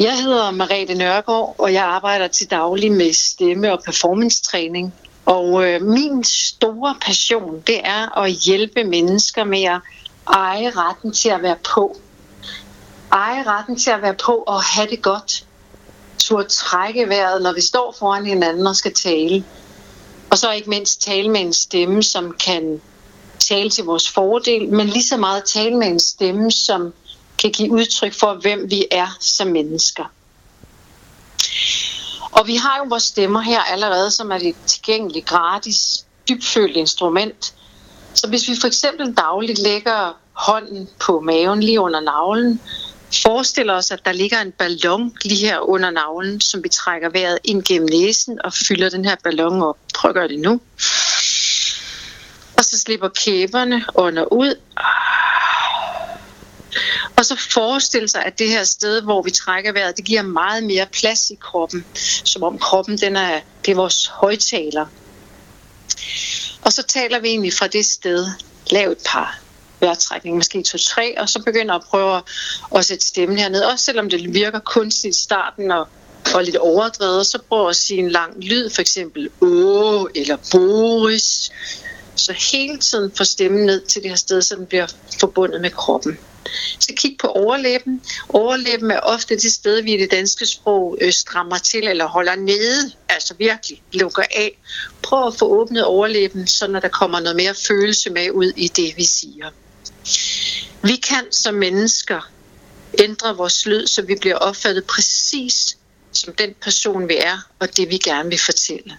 Jeg hedder Marete Nørgaard, og jeg arbejder til daglig med stemme- og performance-træning. Og øh, min store passion, det er at hjælpe mennesker med at eje retten til at være på. Eje retten til at være på og have det godt. Turde trække vejret, når vi står foran hinanden og skal tale. Og så ikke mindst tale med en stemme, som kan tale til vores fordel, men lige så meget tale med en stemme, som kan give udtryk for, hvem vi er som mennesker. Og vi har jo vores stemmer her allerede, som er et tilgængeligt, gratis, dybfølt instrument. Så hvis vi for eksempel dagligt lægger hånden på maven lige under navlen, forestiller os, at der ligger en ballon lige her under navlen, som vi trækker vejret ind gennem næsen og fylder den her ballon op. Prøv at gøre det nu. Og så slipper kæberne under ud. Og så forestille sig, at det her sted, hvor vi trækker vejret, det giver meget mere plads i kroppen. Som om kroppen, den er, det er vores højtaler. Og så taler vi egentlig fra det sted. Lav et par vejrtrækning, måske to-tre, og så begynder at prøve at sætte stemmen herned. Også selvom det virker kunstigt i starten og, og lidt overdrevet, så prøv at sige en lang lyd, for eksempel Åh, eller Boris. Så hele tiden få stemmen ned til det her sted, så den bliver forbundet med kroppen. Så kig på overlæben. Overlæben er ofte det sted, vi i det danske sprog øh, strammer til eller holder nede, altså virkelig lukker af. Prøv at få åbnet overlæben, så når der kommer noget mere følelse med ud i det, vi siger. Vi kan som mennesker ændre vores lyd, så vi bliver opfattet præcis som den person, vi er, og det vi gerne vil fortælle.